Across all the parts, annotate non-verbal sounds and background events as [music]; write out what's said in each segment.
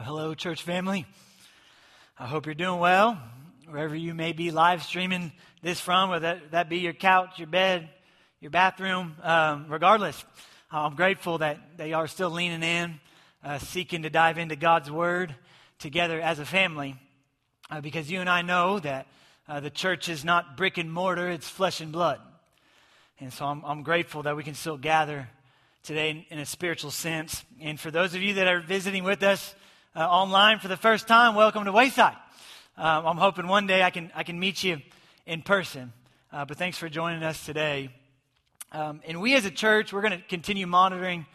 Well, hello, church family. I hope you're doing well, wherever you may be live streaming this from, whether that, that be your couch, your bed, your bathroom. Um, regardless, I'm grateful that they are still leaning in, uh, seeking to dive into God's Word together as a family, uh, because you and I know that uh, the church is not brick and mortar, it's flesh and blood. And so I'm, I'm grateful that we can still gather today in, in, a spiritual sense. And for those of you that are visiting with us uh, online for the first time, welcome to Wayside. Um, I'm hoping one day I can, I can meet you in person. Uh, but thanks for joining us today. Um, and we as a church, we're going to continue monitoring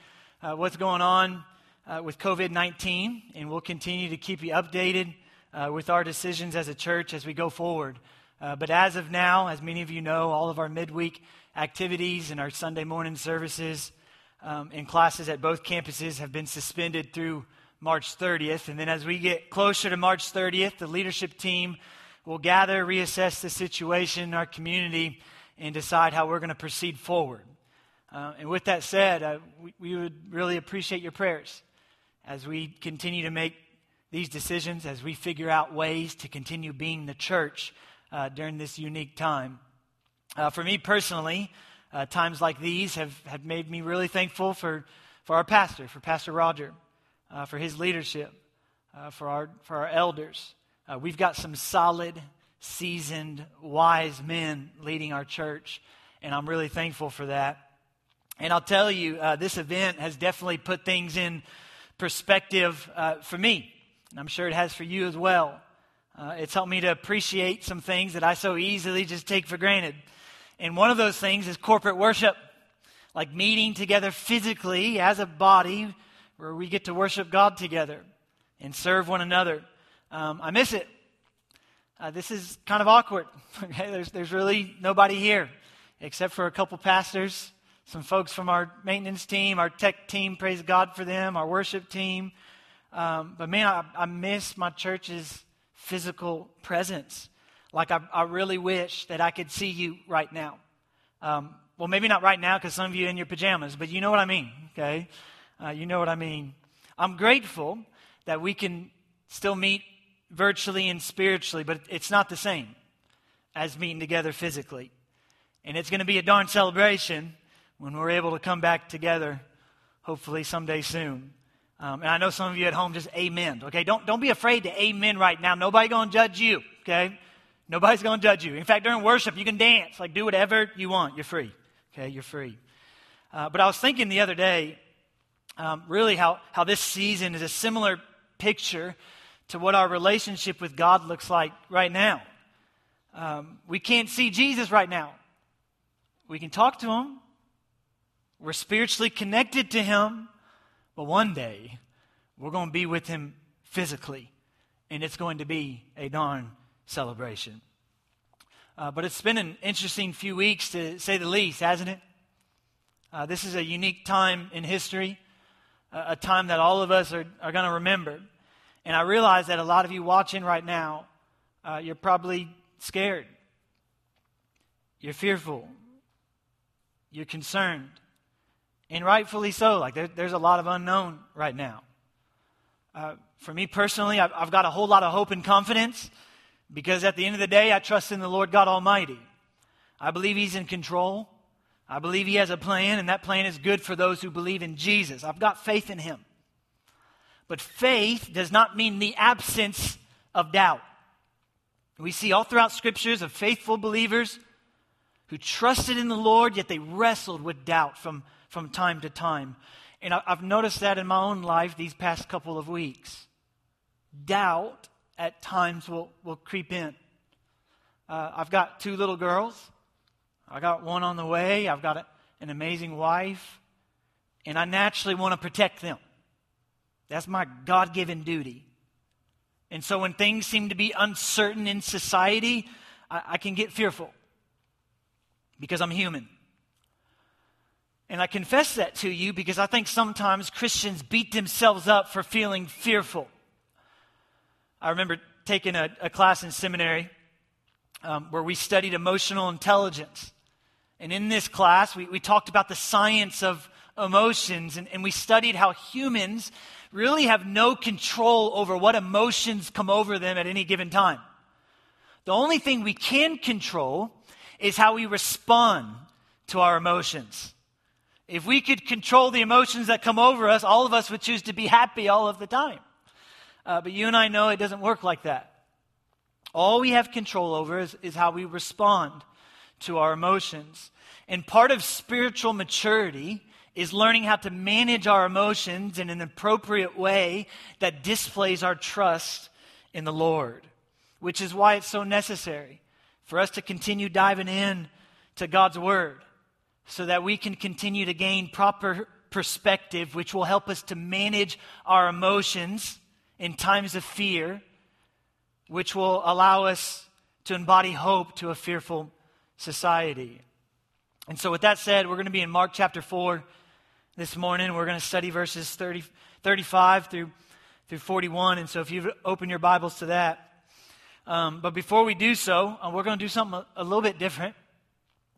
uh, what's going on uh, with COVID 19, and we'll continue to keep you updated uh, with our decisions as a church as we go forward. Uh, but as of now, as many of you know, all of our midweek activities and our Sunday morning services um, and classes at both campuses have been suspended through March 30th. And then as we get closer to March 30th, the leadership team will gather, reassess the situation in our community, and decide how we're going to proceed forward. Uh, and with that said, uh, we, we would really appreciate your prayers as we continue to make these decisions, as we figure out ways to continue being the church uh, during this unique time. Uh, for me personally, uh, times like these have, have made me really thankful for, for our pastor, for Pastor Roger uh, for his leadership, uh, for, our, for our elders. Uh, we've got some solid, seasoned, wise men leading our church, and I'm really thankful for that. And I'll tell you, uh, this event has definitely put things in perspective uh, for me, and I'm sure it has for you as well. Uh, it's helped me to appreciate some things that I so easily just take for granted. And one of those things is corporate worship, like meeting together physically as a body where we get to worship God together and serve one another. Um, I miss it. Uh, this is kind of awkward. [laughs] Okay? There's, there's really nobody here except for a couple pastors, some folks from our maintenance team, our tech team, praise God for them, our worship team. Um, but man, I, I, miss my church's physical presence. Like, I, I, really wish that I could see you right now. Um, well, maybe not right now because some of you in your pajamas, but you know what I mean, okay? Uh, you know what I mean? I'm grateful that we can still meet virtually and spiritually, but it's not the same as meeting together physically. And it's going to be a darn celebration when we're able to come back together, hopefully someday soon. Um, and I know some of you at home just amen. Okay, don't don't be afraid to amen right now. Nobody going to judge you. Okay, nobody's going to judge you. In fact, during worship, you can dance, like do whatever you want. You're free. Okay, you're free. Uh, but I was thinking the other day um, really how, how this season is a similar picture to what our relationship with God looks like right now. Um, we can't see Jesus right now. We can talk to him. We're spiritually connected to him. But one day, we're going to be with him physically. And it's going to be a darn celebration. Uh, but it's been an interesting few weeks, to say the least, hasn't it? Uh, this is a unique time in history a time that all of us are, are going to remember. And I realize that a lot of you watching right now, uh, you're probably scared. You're fearful. You're concerned. And rightfully so. Like, there, there's a lot of unknown right now. Uh, for me personally, I've, I've got a whole lot of hope and confidence because at the end of the day, I trust in the Lord God Almighty. I believe He's in control. I believe He has a plan, and that plan is good for those who believe in Jesus. I've got faith in Him. But faith does not mean the absence of doubt. We see all throughout scriptures of faithful believers who trusted in the Lord, yet they wrestled with doubt from, from time to time. And I've noticed that in my own life these past couple of weeks. Doubt at times will, will creep in. Uh, I've got two little girls. I got one on the way. I've got a, an amazing wife. And I naturally want to protect them. That's my God given duty. And so when things seem to be uncertain in society, I, I can get fearful because I'm human. And I confess that to you because I think sometimes Christians beat themselves up for feeling fearful. I remember taking a, a class in seminary um, where we studied emotional intelligence. And in this class, we, we talked about the science of, emotions. And, and we studied how humans really have no control over what emotions come over them at any given time. The only thing we can control is how we respond to our emotions. If we could control the emotions that come over us, all of us would choose to be happy all of the time. Uh, but you and I know it doesn't work like that. All we have control over is, is how we respond to our emotions. And part of spiritual maturity is learning how to manage our emotions in an appropriate way that displays our trust in the Lord, which is why it's so necessary for us to continue diving in to God's Word so that we can continue to gain proper perspective, which will help us to manage our emotions in times of fear, which will allow us to embody hope to a fearful society. And so, with that said, we're going to be in Mark chapter 4 this morning. We're going to study verses 30, 35 through, through 41. And so, if you open your Bibles to that. Um, but before we do so, uh, we're going to do something a, a little bit different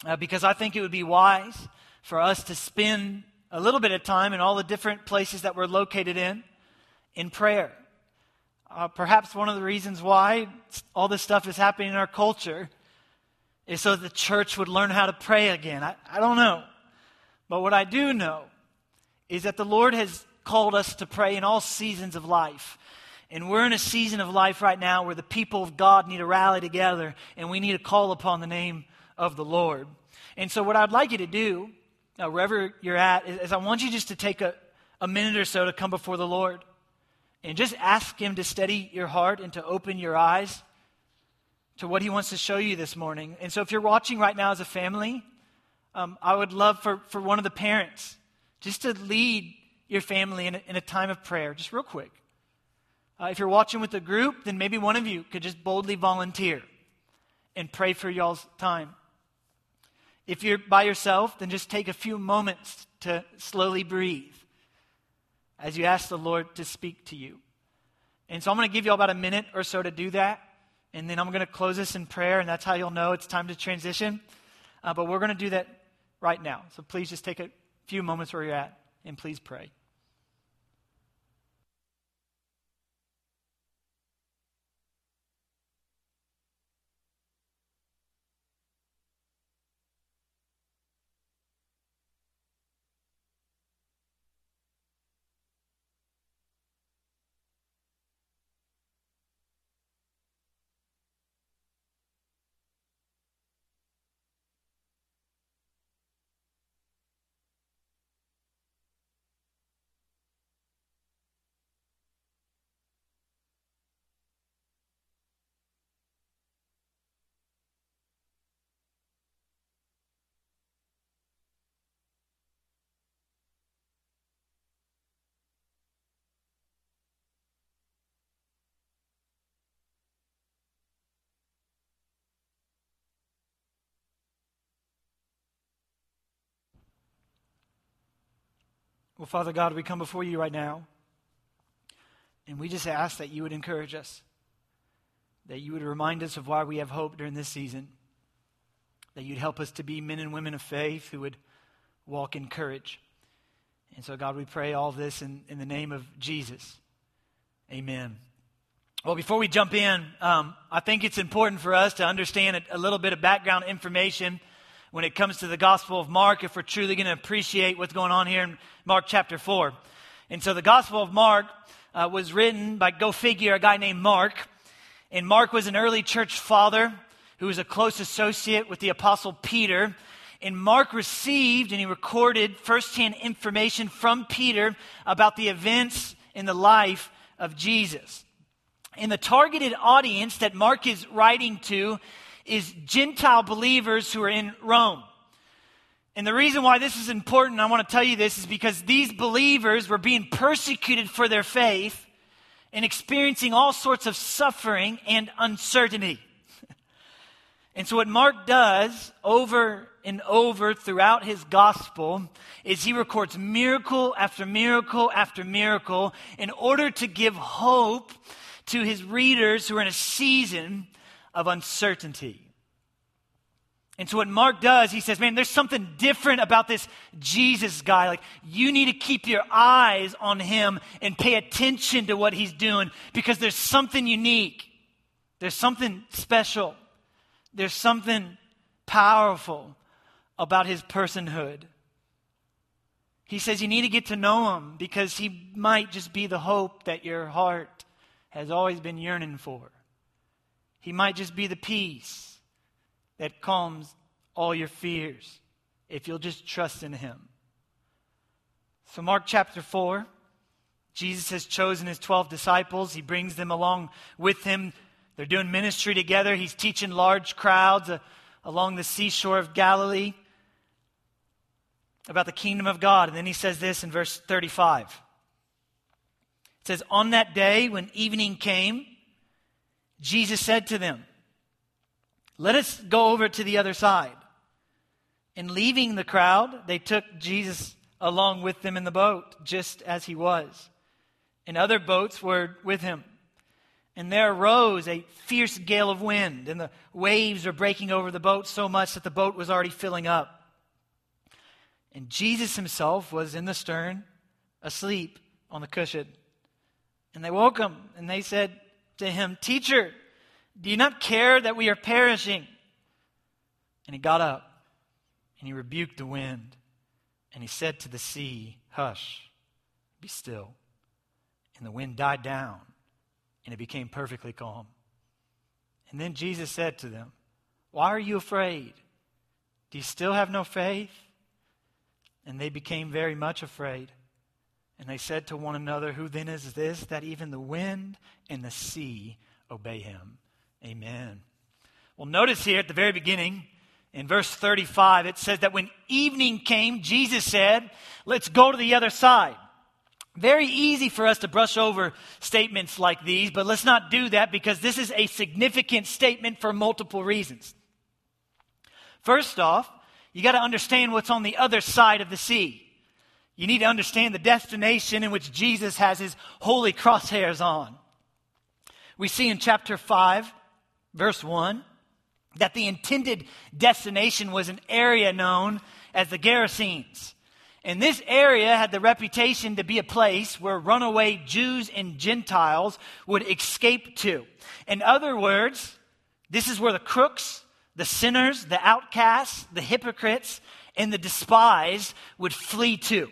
uh, because I think it would be wise for us to spend a little bit of time in all the different places that we're located in in prayer. Uh, perhaps one of the reasons why all this stuff is happening in our culture is so the church would learn how to pray again. I, I don't know. But what I do know is that the Lord has called us to pray in all seasons of life. And we're in a season of life right now where the people of God need to rally together and we need to call upon the name of the Lord. And so, what I'd like you to do, uh, wherever you're at, is, is I want you just to take a, a minute or so to come before the Lord and just ask Him to steady your heart and to open your eyes to what He wants to show you this morning. And so, if you're watching right now as a family, um, I would love for, for one of the parents just to lead your family in a, in a time of prayer, just real quick. Uh, if you're watching with a group, then maybe one of you could just boldly volunteer and pray for y'all's time. If you're by yourself, then just take a few moments to slowly breathe as you ask the Lord to speak to you. And so I'm going to give you all about a minute or so to do that. And then I'm going to close this in prayer, and that's how you'll know it's time to transition. Uh, but we're going to do that right now. So please just take a few moments where you're at and please pray. Well, Father God, we come before you right now, and we just ask that you would encourage us, that you would remind us of why we have hope during this season, that you'd help us to be men and women of faith who would walk in courage. And so, God, we pray all this in, in the name of Jesus. Amen. Well, before we jump in, um, I think it's important for us to understand a, a little bit of background information when it comes to the Gospel of Mark if we're truly going to appreciate what's going on here in Mark chapter 4. And so the Gospel of Mark uh, was written by, go figure, a guy named Mark. And Mark was an early church father who was a close associate with the Apostle Peter. And Mark received and he recorded firsthand information from Peter about the events in the life of Jesus. And the targeted audience that Mark is writing to is Gentile believers who are in Rome. And the reason why this is important, I want to tell you this, is because these believers were being persecuted for their faith and experiencing all sorts of suffering and uncertainty. [laughs] and so, what Mark does over and over throughout his gospel is he records miracle after miracle after miracle in order to give hope to his readers who are in a season of uncertainty. And so, what Mark does, he says, Man, there's something different about this Jesus guy. Like, you need to keep your eyes on him and pay attention to what he's doing because there's something unique. There's something special. There's something powerful about his personhood. He says you need to get to know him because he might just be the hope that your heart has always been yearning for. He might just be the peace that calms all your fears if you'll just trust in Him. So, Mark chapter 4, Jesus has chosen His 12 disciples. He brings them along with Him. They're doing ministry together. He's teaching large crowds uh, along the seashore of Galilee about the kingdom of God. And then He says this in verse 35. It says, On that day when evening came, Jesus said to them, let us go over to the other side. And leaving the crowd, they took Jesus along with them in the boat, just as he was. And other boats were with him. And there arose a fierce gale of wind, and the waves were breaking over the boat so much that the boat was already filling up. And Jesus himself was in the stern, asleep on the cushion. And they woke him, and they said to him, Teacher, do you not care that we are perishing? And he got up and he rebuked the wind and he said to the sea, Hush, be still. And the wind died down and it became perfectly calm. And then Jesus said to them, Why are you afraid? Do you still have no faith? And they became very much afraid. And they said to one another, Who then is this that even the wind and the sea obey him? Amen. Well, notice here at the very beginning, in verse 35, it says that when evening came, Jesus said, Let's go to the other side. Very easy for us to brush over statements like these, but let's not do that because this is a significant statement for multiple reasons. First off, you got to understand what's on the other side of the sea. You need to understand the destination in which Jesus has his holy crosshairs on. We see in chapter 5 verse 1, that the intended destination was an area known as the Gerasenes. And this area had the reputation to be a place where runaway Jews and Gentiles would escape to. In other words, this is where the crooks, the sinners, the outcasts, the hypocrites, and the despised would flee to.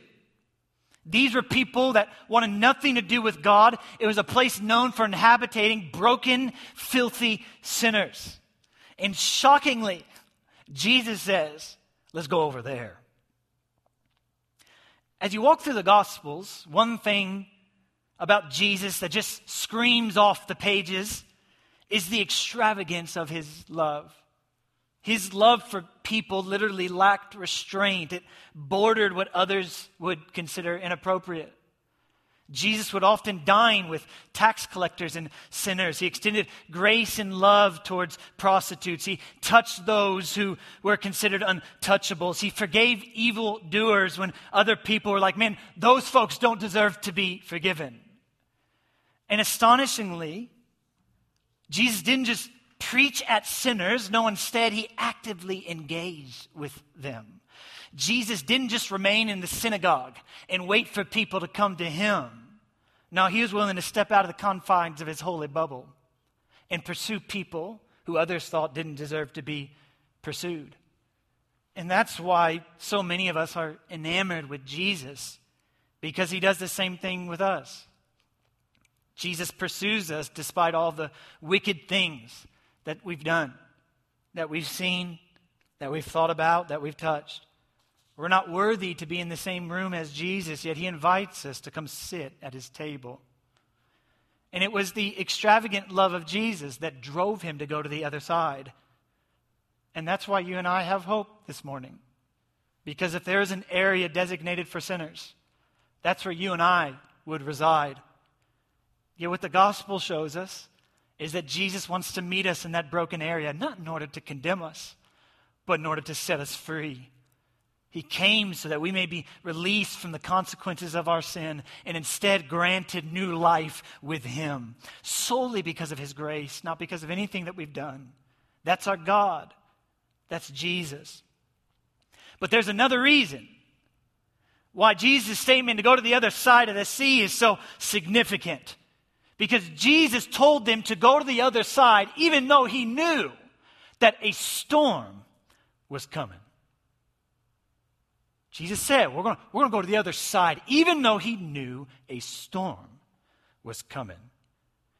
These were people that wanted nothing to do with God. It was a place known for inhabiting broken, filthy sinners. And shockingly, Jesus says, let's go over there. As you walk through the Gospels, one thing about Jesus that just screams off the pages is the extravagance of his love. His love for people literally lacked restraint. It bordered what others would consider inappropriate. Jesus would often dine with tax collectors and sinners. He extended grace and love towards prostitutes. He touched those who were considered untouchables. He forgave evil doers when other people were like, man, those folks don't deserve to be forgiven. And astonishingly, Jesus didn't just preach at sinners. No, instead, he actively engaged with them. Jesus didn't just remain in the synagogue and wait for people to come to him. No, he was willing to step out of the confines of his holy bubble and pursue people who others thought didn't deserve to be pursued. And that's why so many of us are enamored with Jesus, because he does the same thing with us. Jesus pursues us despite all the wicked things that we've done, that we've seen, that we've thought about, that we've touched. We're not worthy to be in the same room as Jesus, yet he invites us to come sit at his table. And it was the extravagant love of Jesus that drove him to go to the other side. And that's why you and I have hope this morning. Because if there is an area designated for sinners, that's where you and I would reside. Yet what the gospel shows us is that Jesus wants to meet us in that broken area, not in order to condemn us, but in order to set us free. He came so that we may be released from the consequences of our sin and instead granted new life with Him, solely because of His grace, not because of anything that we've done. That's our God. That's Jesus. But there's another reason why Jesus' statement to go to the other side of the sea is so significant. Because Jesus told them to go to the other side, even though he knew that a storm was coming. Jesus said, We're going we're to go to the other side, even though he knew a storm was coming.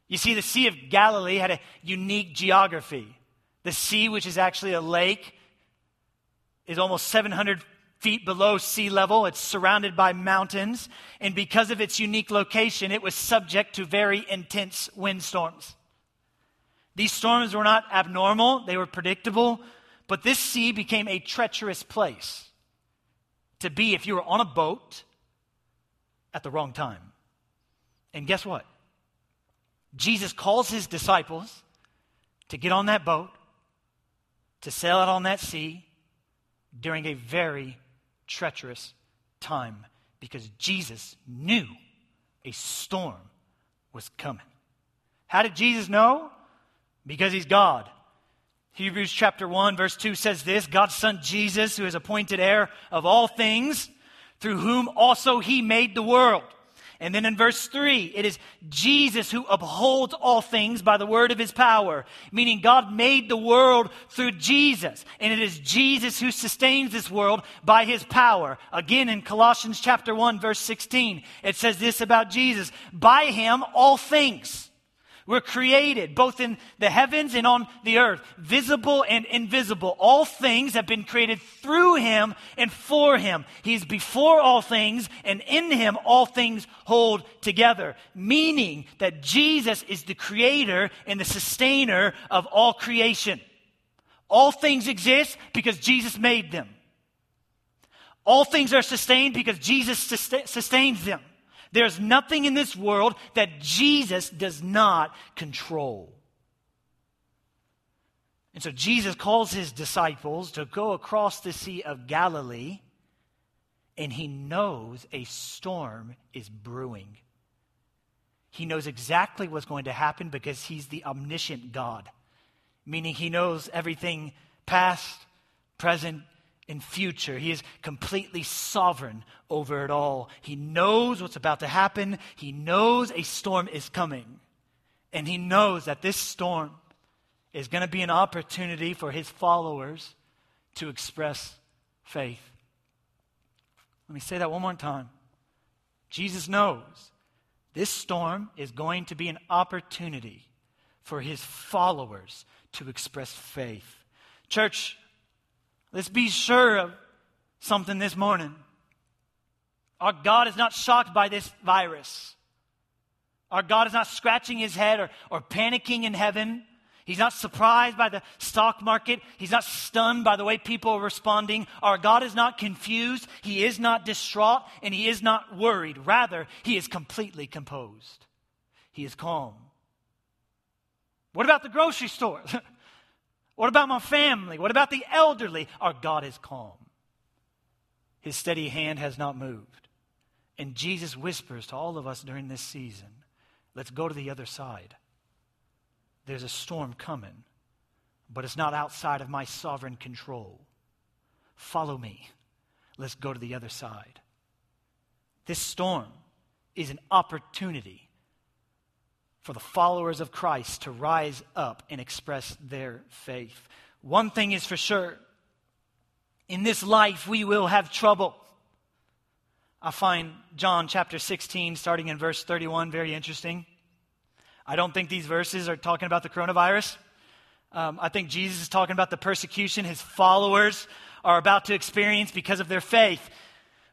You see, the Sea of Galilee had a unique geography. The sea, which is actually a lake, is almost 700 feet below sea level. It's surrounded by mountains. And because of its unique location, it was subject to very intense windstorms. These storms were not abnormal, they were predictable, but this sea became a treacherous place to be if you were on a boat at the wrong time. And guess what? Jesus calls his disciples to get on that boat, to sail out on that sea during a very treacherous time because Jesus knew a storm was coming. How did Jesus know? Because he's God. Hebrews chapter 1, verse 2 says this God's Son Jesus, who is appointed heir of all things, through whom also he made the world. And then in verse 3, it is Jesus who upholds all things by the word of his power, meaning God made the world through Jesus. And it is Jesus who sustains this world by his power. Again, in Colossians chapter 1, verse 16, it says this about Jesus By him, all things we're created both in the heavens and on the earth, visible and invisible. All things have been created through him and for him. He's before all things, and in him all things hold together. Meaning that Jesus is the creator and the sustainer of all creation. All things exist because Jesus made them. All things are sustained because Jesus sustains them. There's nothing in this world that Jesus does not control. And so Jesus calls his disciples to go across the Sea of Galilee, and he knows a storm is brewing. He knows exactly what's going to happen because he's the omniscient God, meaning he knows everything past, present, in future. He is completely sovereign over it all. He knows what's about to happen. He knows a storm is coming. And he knows that this storm is going to be an opportunity for his followers to express faith. Let me say that one more time. Jesus knows this storm is going to be an opportunity for his followers to express faith. Church, Let's be sure of something this morning. Our God is not shocked by this virus. Our God is not scratching his head or, or panicking in heaven. He's not surprised by the stock market. He's not stunned by the way people are responding. Our God is not confused. He is not distraught and he is not worried. Rather, he is completely composed. He is calm. What about the grocery store? [laughs] What about my family? What about the elderly? Our God is calm. His steady hand has not moved. And Jesus whispers to all of us during this season let's go to the other side. There's a storm coming, but it's not outside of my sovereign control. Follow me. Let's go to the other side. This storm is an opportunity for the followers of Christ to rise up and express their faith. One thing is for sure in this life, we will have trouble. I find John chapter 16, starting in verse 31, very interesting. I don't think these verses are talking about the coronavirus. Um, I think Jesus is talking about the persecution his followers are about to experience because of their faith.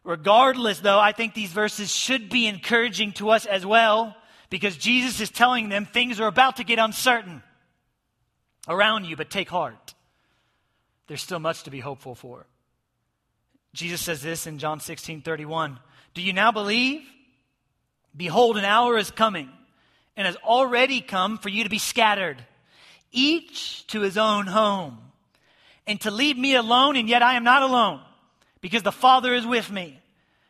Regardless, though, I think these verses should be encouraging to us as well because Jesus is telling them things are about to get uncertain around you, but take heart. There's still much to be hopeful for. Jesus says this in John 16 31. Do you now believe? Behold, an hour is coming and has already come for you to be scattered, each to his own home, and to leave me alone, and yet I am not alone, because the Father is with me.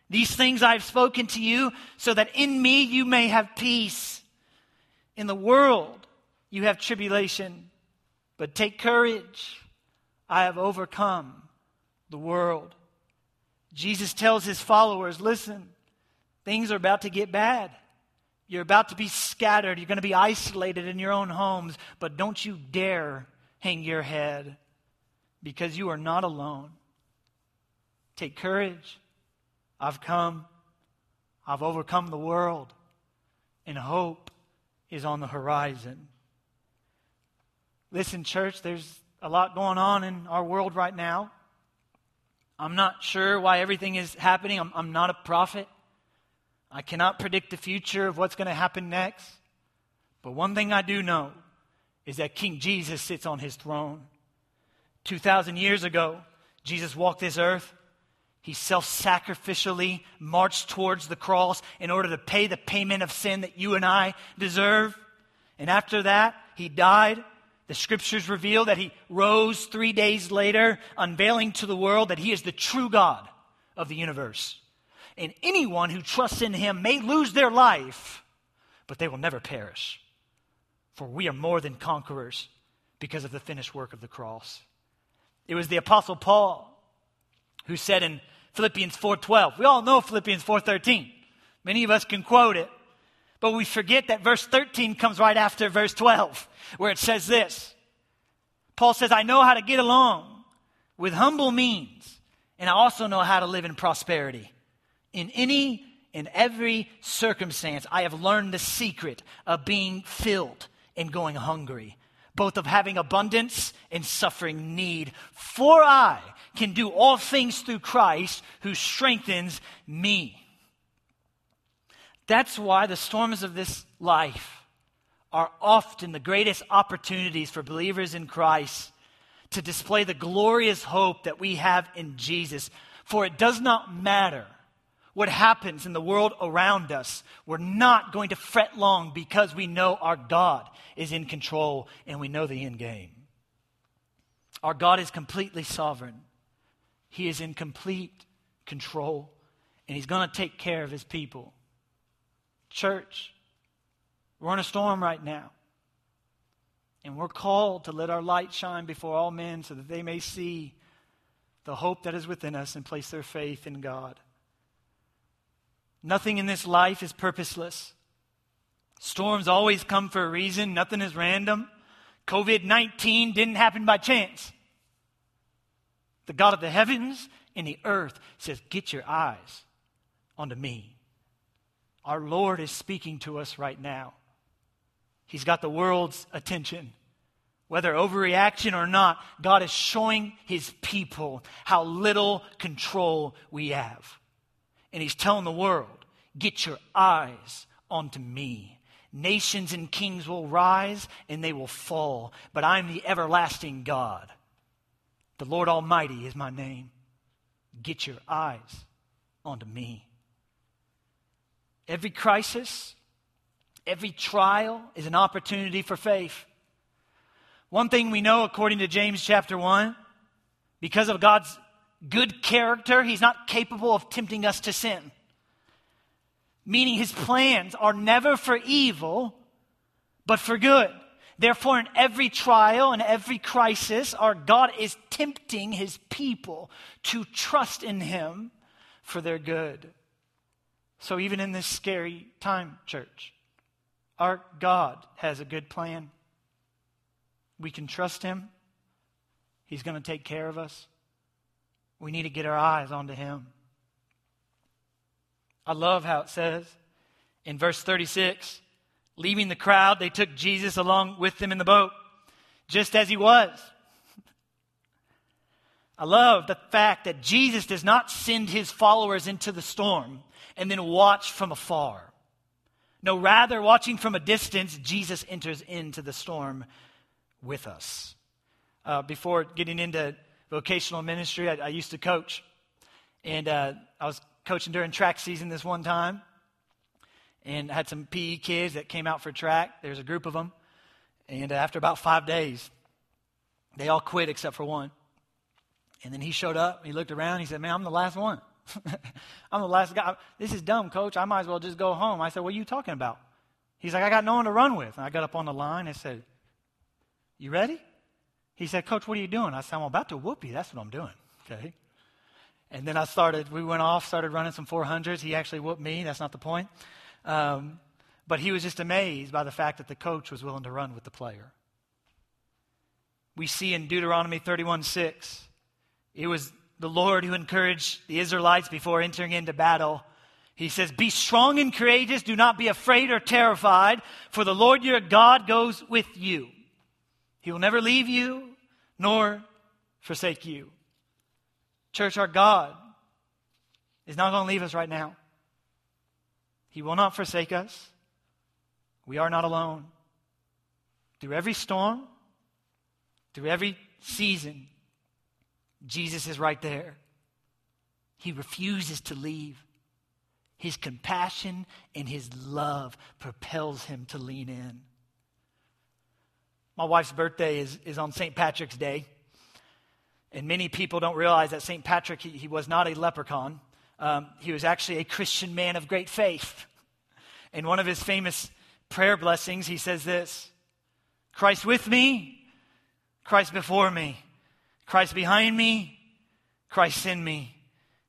These things I've spoken to you so that in me you may have peace. In the world you have tribulation, but take courage. I have overcome the world. Jesus tells his followers listen, things are about to get bad. You're about to be scattered. You're going to be isolated in your own homes. But don't you dare hang your head because you are not alone. Take courage. I've come. I've overcome the world. And hope is on the horizon. Listen, church, there's a lot going on in our world right now. I'm not sure why everything is happening. I'm, I'm not a prophet. I cannot predict the future of what's going to happen next. But one thing I do know is that King Jesus sits on his throne. 2,000 years ago, Jesus walked this earth. He self sacrificially marched towards the cross in order to pay the payment of sin that you and I deserve. And after that, he died. The scriptures reveal that he rose three days later, unveiling to the world that he is the true God of the universe. And anyone who trusts in him may lose their life, but they will never perish. For we are more than conquerors because of the finished work of the cross. It was the apostle Paul who said in Philippians 4:12. We all know Philippians 4:13. Many of us can quote it, but we forget that verse 13 comes right after verse 12, where it says this. Paul says, "I know how to get along with humble means, and I also know how to live in prosperity." In any and every circumstance, I have learned the secret of being filled and going hungry, both of having abundance and suffering need. For I can do all things through Christ who strengthens me. That's why the storms of this life are often the greatest opportunities for believers in Christ to display the glorious hope that we have in Jesus. For it does not matter what happens in the world around us, we're not going to fret long because we know our God is in control and we know the end game. Our God is completely sovereign, He is in complete control, and He's going to take care of His people. Church, we're in a storm right now. And we're called to let our light shine before all men so that they may see the hope that is within us and place their faith in God. Nothing in this life is purposeless. Storms always come for a reason, nothing is random. COVID 19 didn't happen by chance. The God of the heavens and the earth says, Get your eyes onto me. Our Lord is speaking to us right now. He's got the world's attention. Whether overreaction or not, God is showing his people how little control we have. And he's telling the world, get your eyes onto me. Nations and kings will rise and they will fall, but I'm the everlasting God. The Lord Almighty is my name. Get your eyes onto me. Every crisis, every trial is an opportunity for faith. One thing we know according to James chapter 1, because of God's good character, he's not capable of tempting us to sin. Meaning his plans are never for evil, but for good. Therefore, in every trial and every crisis, our God is tempting his people to trust in him for their good. So, even in this scary time, church, our God has a good plan. We can trust him, he's going to take care of us. We need to get our eyes onto him. I love how it says in verse 36 leaving the crowd, they took Jesus along with them in the boat, just as he was. I love the fact that Jesus does not send his followers into the storm and then watch from afar. No, rather, watching from a distance, Jesus enters into the storm with us. Uh, before getting into vocational ministry. I, I used to coach, and uh, I was coaching during track season this one time, and had some PE kids that came out for track. There's a group of them, and uh, after about five days, they all quit except for one. And then he showed up. He looked around. He said, "Man, I'm the last one. [laughs] I'm the last guy. This is dumb, coach. I might as well just go home." I said, "What are you talking about?" He's like, "I got no one to run with." And I got up on the line and said, "You ready?" He said, Coach, what are you doing? I said, I'm about to whoop you. That's what I'm doing. Okay. And then I started, we went off, started running some 400s. He actually whooped me. That's not the point. Um, but he was just amazed by the fact that the coach was willing to run with the player. We see in Deuteronomy 31 6, it was the Lord who encouraged the Israelites before entering into battle. He says, Be strong and courageous. Do not be afraid or terrified, for the Lord your God goes with you. He will never leave you nor forsake you. Church, our God is not going to leave us right now. He will not forsake us. We are not alone. Through every storm, through every season, Jesus is right there. He refuses to leave. His compassion and his love propels him to lean in. My wife's birthday is, is on St. Patrick's Day. And many people don't realize that St. Patrick, he, he was not a leprechaun. Um, he was actually a Christian man of great faith. In one of his famous prayer blessings, he says this Christ with me, Christ before me, Christ behind me, Christ in me,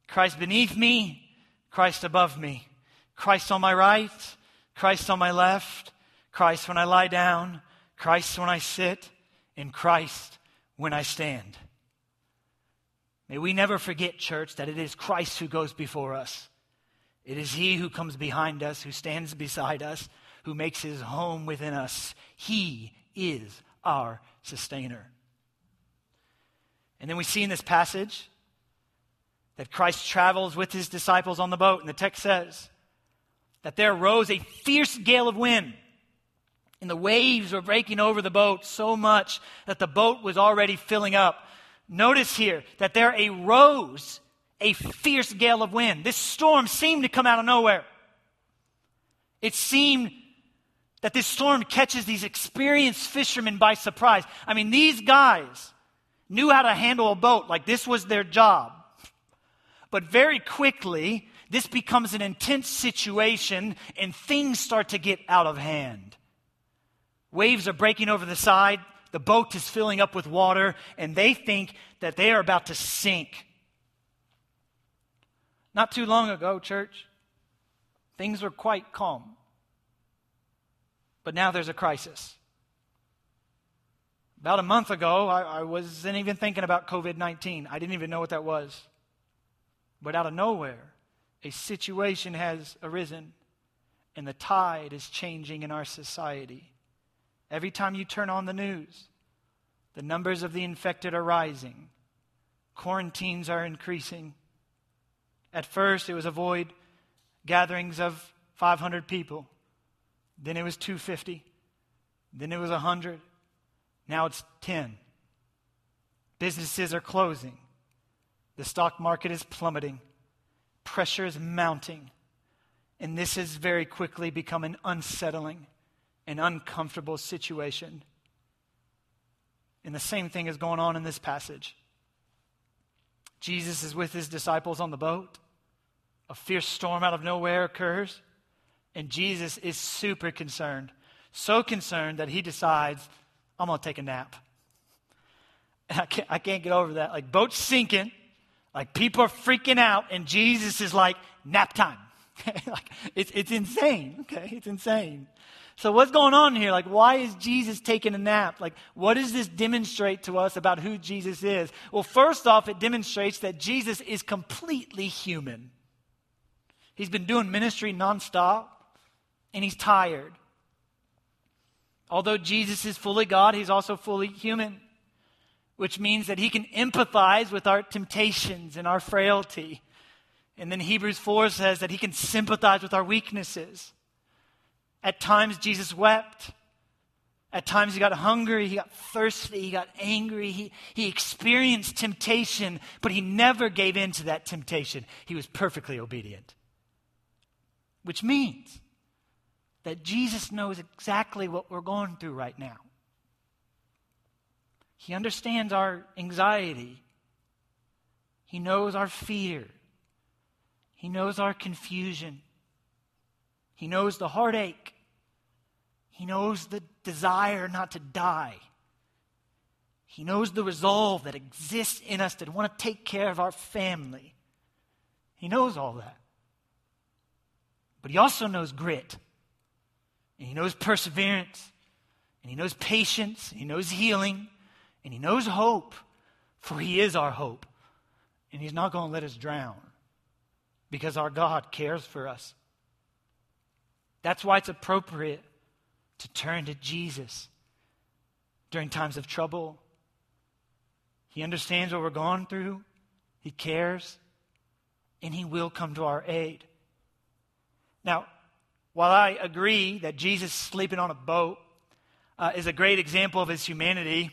Christ beneath me, Christ above me, Christ on my right, Christ on my left, Christ when I lie down, Christ when I sit, and Christ when I stand. May we never forget, church, that it is Christ who goes before us. It is He who comes behind us, who stands beside us, who makes His home within us. He is our sustainer. And then we see in this passage that Christ travels with His disciples on the boat, and the text says that there arose a fierce gale of wind and the waves were breaking over the boat so much that the boat was already filling up. Notice here that there arose a fierce gale of wind. This storm seemed to come out of nowhere. It seemed that this storm catches these experienced fishermen by surprise. I mean, these guys knew how to handle a boat, like this was their job. But very quickly, this becomes an intense situation and things start to get out of hand. Waves are breaking over the side. The boat is filling up with water, and they think that they are about to sink. Not too long ago, church, things were quite calm. But now there's a crisis. About a month ago, I, I wasn't even thinking about COVID 19. I didn't even know what that was. But out of nowhere, a situation has arisen, and the tide is changing in our society. Every time you turn on the news, the numbers of the infected are rising, quarantines are increasing. At first, it was avoid gatherings of 500 people. Then it was 250. Then it was 100. Now it's 10. Businesses are closing. The stock market is plummeting. Pressure is mounting. And this has very quickly become an unsettling an uncomfortable situation. And the same thing is going on in this passage. Jesus is with his disciples on the boat. A fierce storm out of nowhere occurs, and Jesus is super concerned. So concerned that he decides, I'm going to take a nap. And I can't, I can't get over that. Like, boat's sinking, like, people are freaking out, and Jesus is like, nap time. [laughs] like, it's, it's insane, okay? It's insane. So, what's going on here? Like, why is Jesus taking a nap? Like, what does this demonstrate to us about who Jesus is? Well, first off, it demonstrates that Jesus is completely human. He's been doing ministry nonstop, and he's tired. Although Jesus is fully God, he's also fully human, which means that he can empathize with our temptations and our frailty. And then Hebrews 4 says that he can sympathize with our weaknesses. At times, Jesus wept. At times, he got hungry, he got thirsty, he got angry, he, he experienced temptation, but he never gave in to that temptation. He was perfectly obedient. Which means that Jesus knows exactly what we're going through right now. He understands our anxiety, He knows our fear, He knows our confusion, He knows the heartache. He knows the desire not to die. He knows the resolve that exists in us to want to take care of our family. He knows all that. But He also knows grit, and He knows perseverance, and He knows patience, and He knows healing, and He knows hope, for He is our hope. And He's not going to let us drown because our God cares for us. That's why it's appropriate to turn to Jesus during times of trouble. He understands what we're going through, He cares, and He will come to our aid. Now, while I agree that Jesus sleeping on a boat uh, is a great example of his humanity,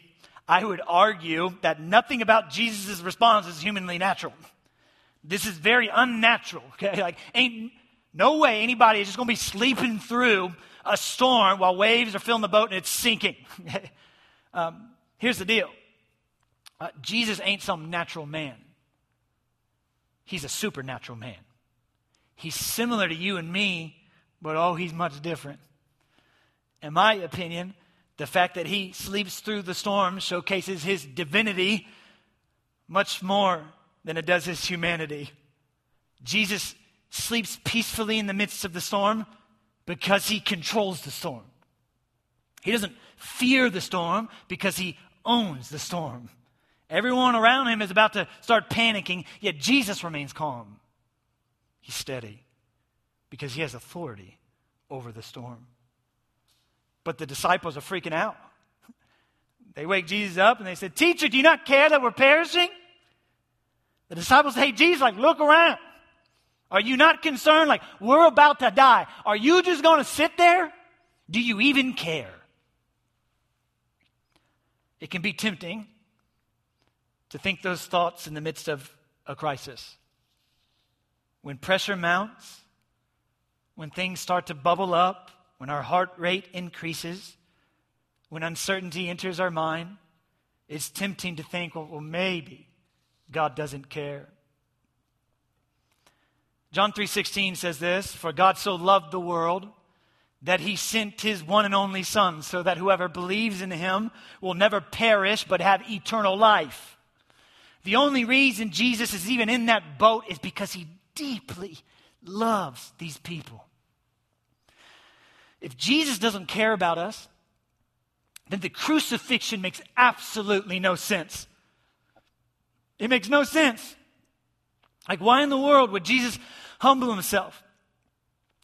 I would argue that nothing about Jesus' response is humanly natural. This is very unnatural. [laughs] Okay, like ain't no way anybody is just going to be sleeping through a storm while waves are filling the boat and it's sinking. [laughs] um, here's the deal: uh, Jesus ain't some natural man. He's a supernatural man. He's similar to you and me, but oh, he's much different. In my opinion, the fact that he sleeps through the storm showcases his divinity much more than it does his humanity. Jesus sleeps peacefully in the midst of the storm because he controls the storm. He doesn't fear the storm because he owns the storm. Everyone around him is about to start panicking, yet Jesus remains calm. He's steady because he has authority over the storm. But the disciples are freaking out. They wake Jesus up and they said, Teacher, do you not care that we're perishing? The disciples say, hey, Jesus, like, look around. Are you not concerned? Like, we're about to die. Are you just going to sit there? Do you even care? It can be tempting to think those thoughts in the midst of a crisis. When pressure mounts, when things start to bubble up, when our heart rate increases, when uncertainty enters our mind, it's tempting to think, well, well maybe, God doesn't care. John 3:16 says this, for God so loved the world that he sent his one and only son so that whoever believes in him will never perish but have eternal life. The only reason Jesus is even in that boat is because he deeply loves these people. If Jesus doesn't care about us, then the crucifixion makes absolutely no sense. It makes no sense. Like, why in the world would Jesus humble himself,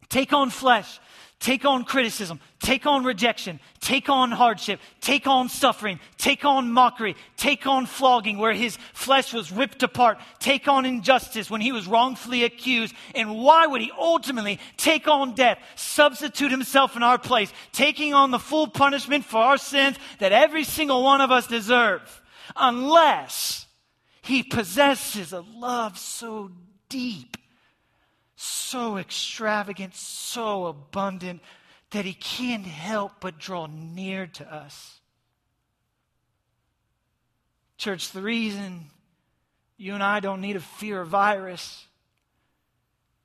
take on flesh, take on criticism, take on rejection, take on hardship, take on suffering, take on mockery, take on flogging where his flesh was ripped apart, take on injustice when he was wrongfully accused. And why would he ultimately take on death, substitute himself in our place, taking on the full punishment for our sins that every single one of us deserve? Unless he possesses a love so deep, so extravagant, so abundant that he can't help but draw near to us. Church, the reason you and I don't need a fear virus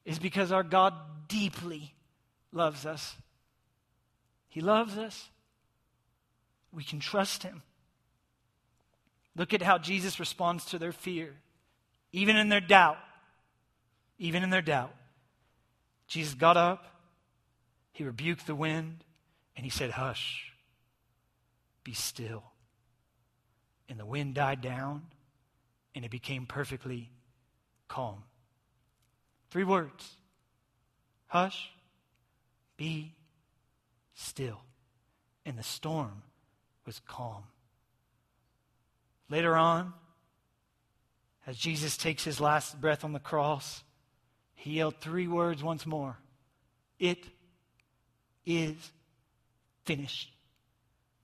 is because our God deeply loves us. He loves us. We can trust him. Look at how Jesus responds to their fear, even in their doubt. Even in their doubt. Jesus got up, he rebuked the wind, and he said, Hush, be still. And the wind died down, and it became perfectly calm. Three words Hush, be still. And the storm was calm. Later on, as Jesus takes his last breath on the cross, he yelled three words once more It is finished.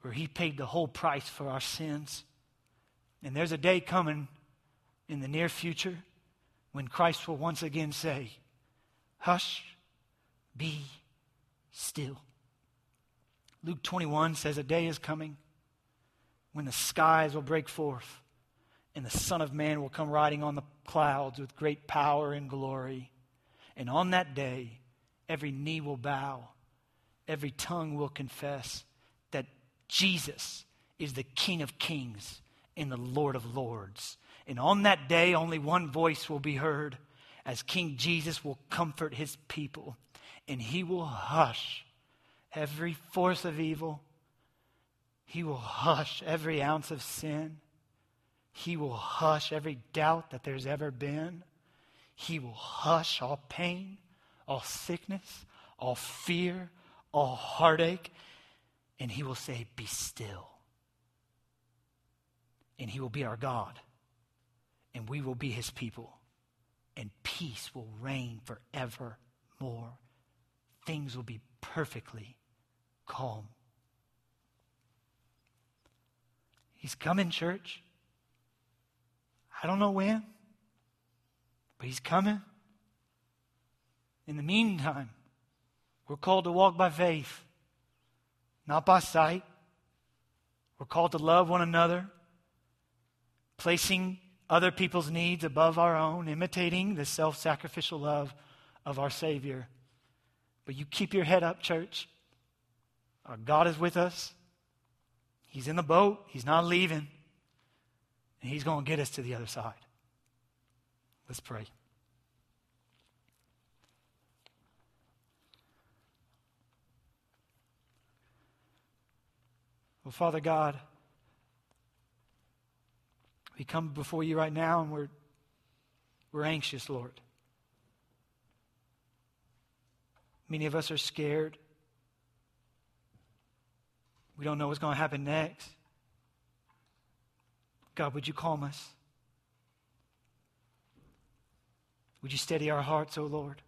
Where he paid the whole price for our sins. And there's a day coming in the near future when Christ will once again say, Hush, be still. Luke 21 says, A day is coming when the skies will break forth and the Son of Man will come riding on the clouds with great power and glory. And on that day, every knee will bow, every tongue will confess that Jesus is the King of kings and the Lord of Lords. And on that day, only one voice will be heard as King Jesus will comfort his people, and he will hush every force of evil. He will hush every ounce of sin. He will hush every doubt that there's ever been. He will hush all pain, all sickness, all fear, all heartache, and He will say, Be still. And He will be our God, and we will be His people, and peace will reign forevermore. Things will be perfectly calm. He's coming, church. I don't know when, but He's coming. In the meantime, we're called to walk by faith, not by sight. We're called to love one another, placing other people's needs above our own, imitating the self sacrificial love of our Savior. But you keep your head up, church. Our God is with us. He's in the boat, He's not leaving. And He's going to get us to the other side. Let's pray. Well, Father God, we come before you right now and we're, we're anxious, Lord. Many of us are scared. We don't know what's going to happen next. God, would you calm us? Would you steady our hearts, O oh Lord?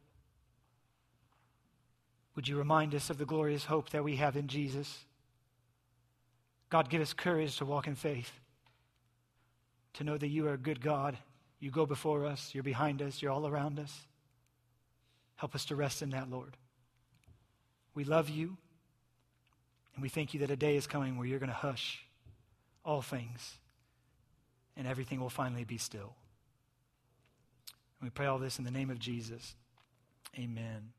Would you remind us of the glorious hope that we have in Jesus? God, give us courage to walk in faith, to know that you are a good God. You go before us, you're behind us, you're all around us. Help us to rest in that, Lord. We love you, and we thank you that a day is coming where you're going to hush all things and everything will finally be still. And we pray all this in the name of Jesus. Amen.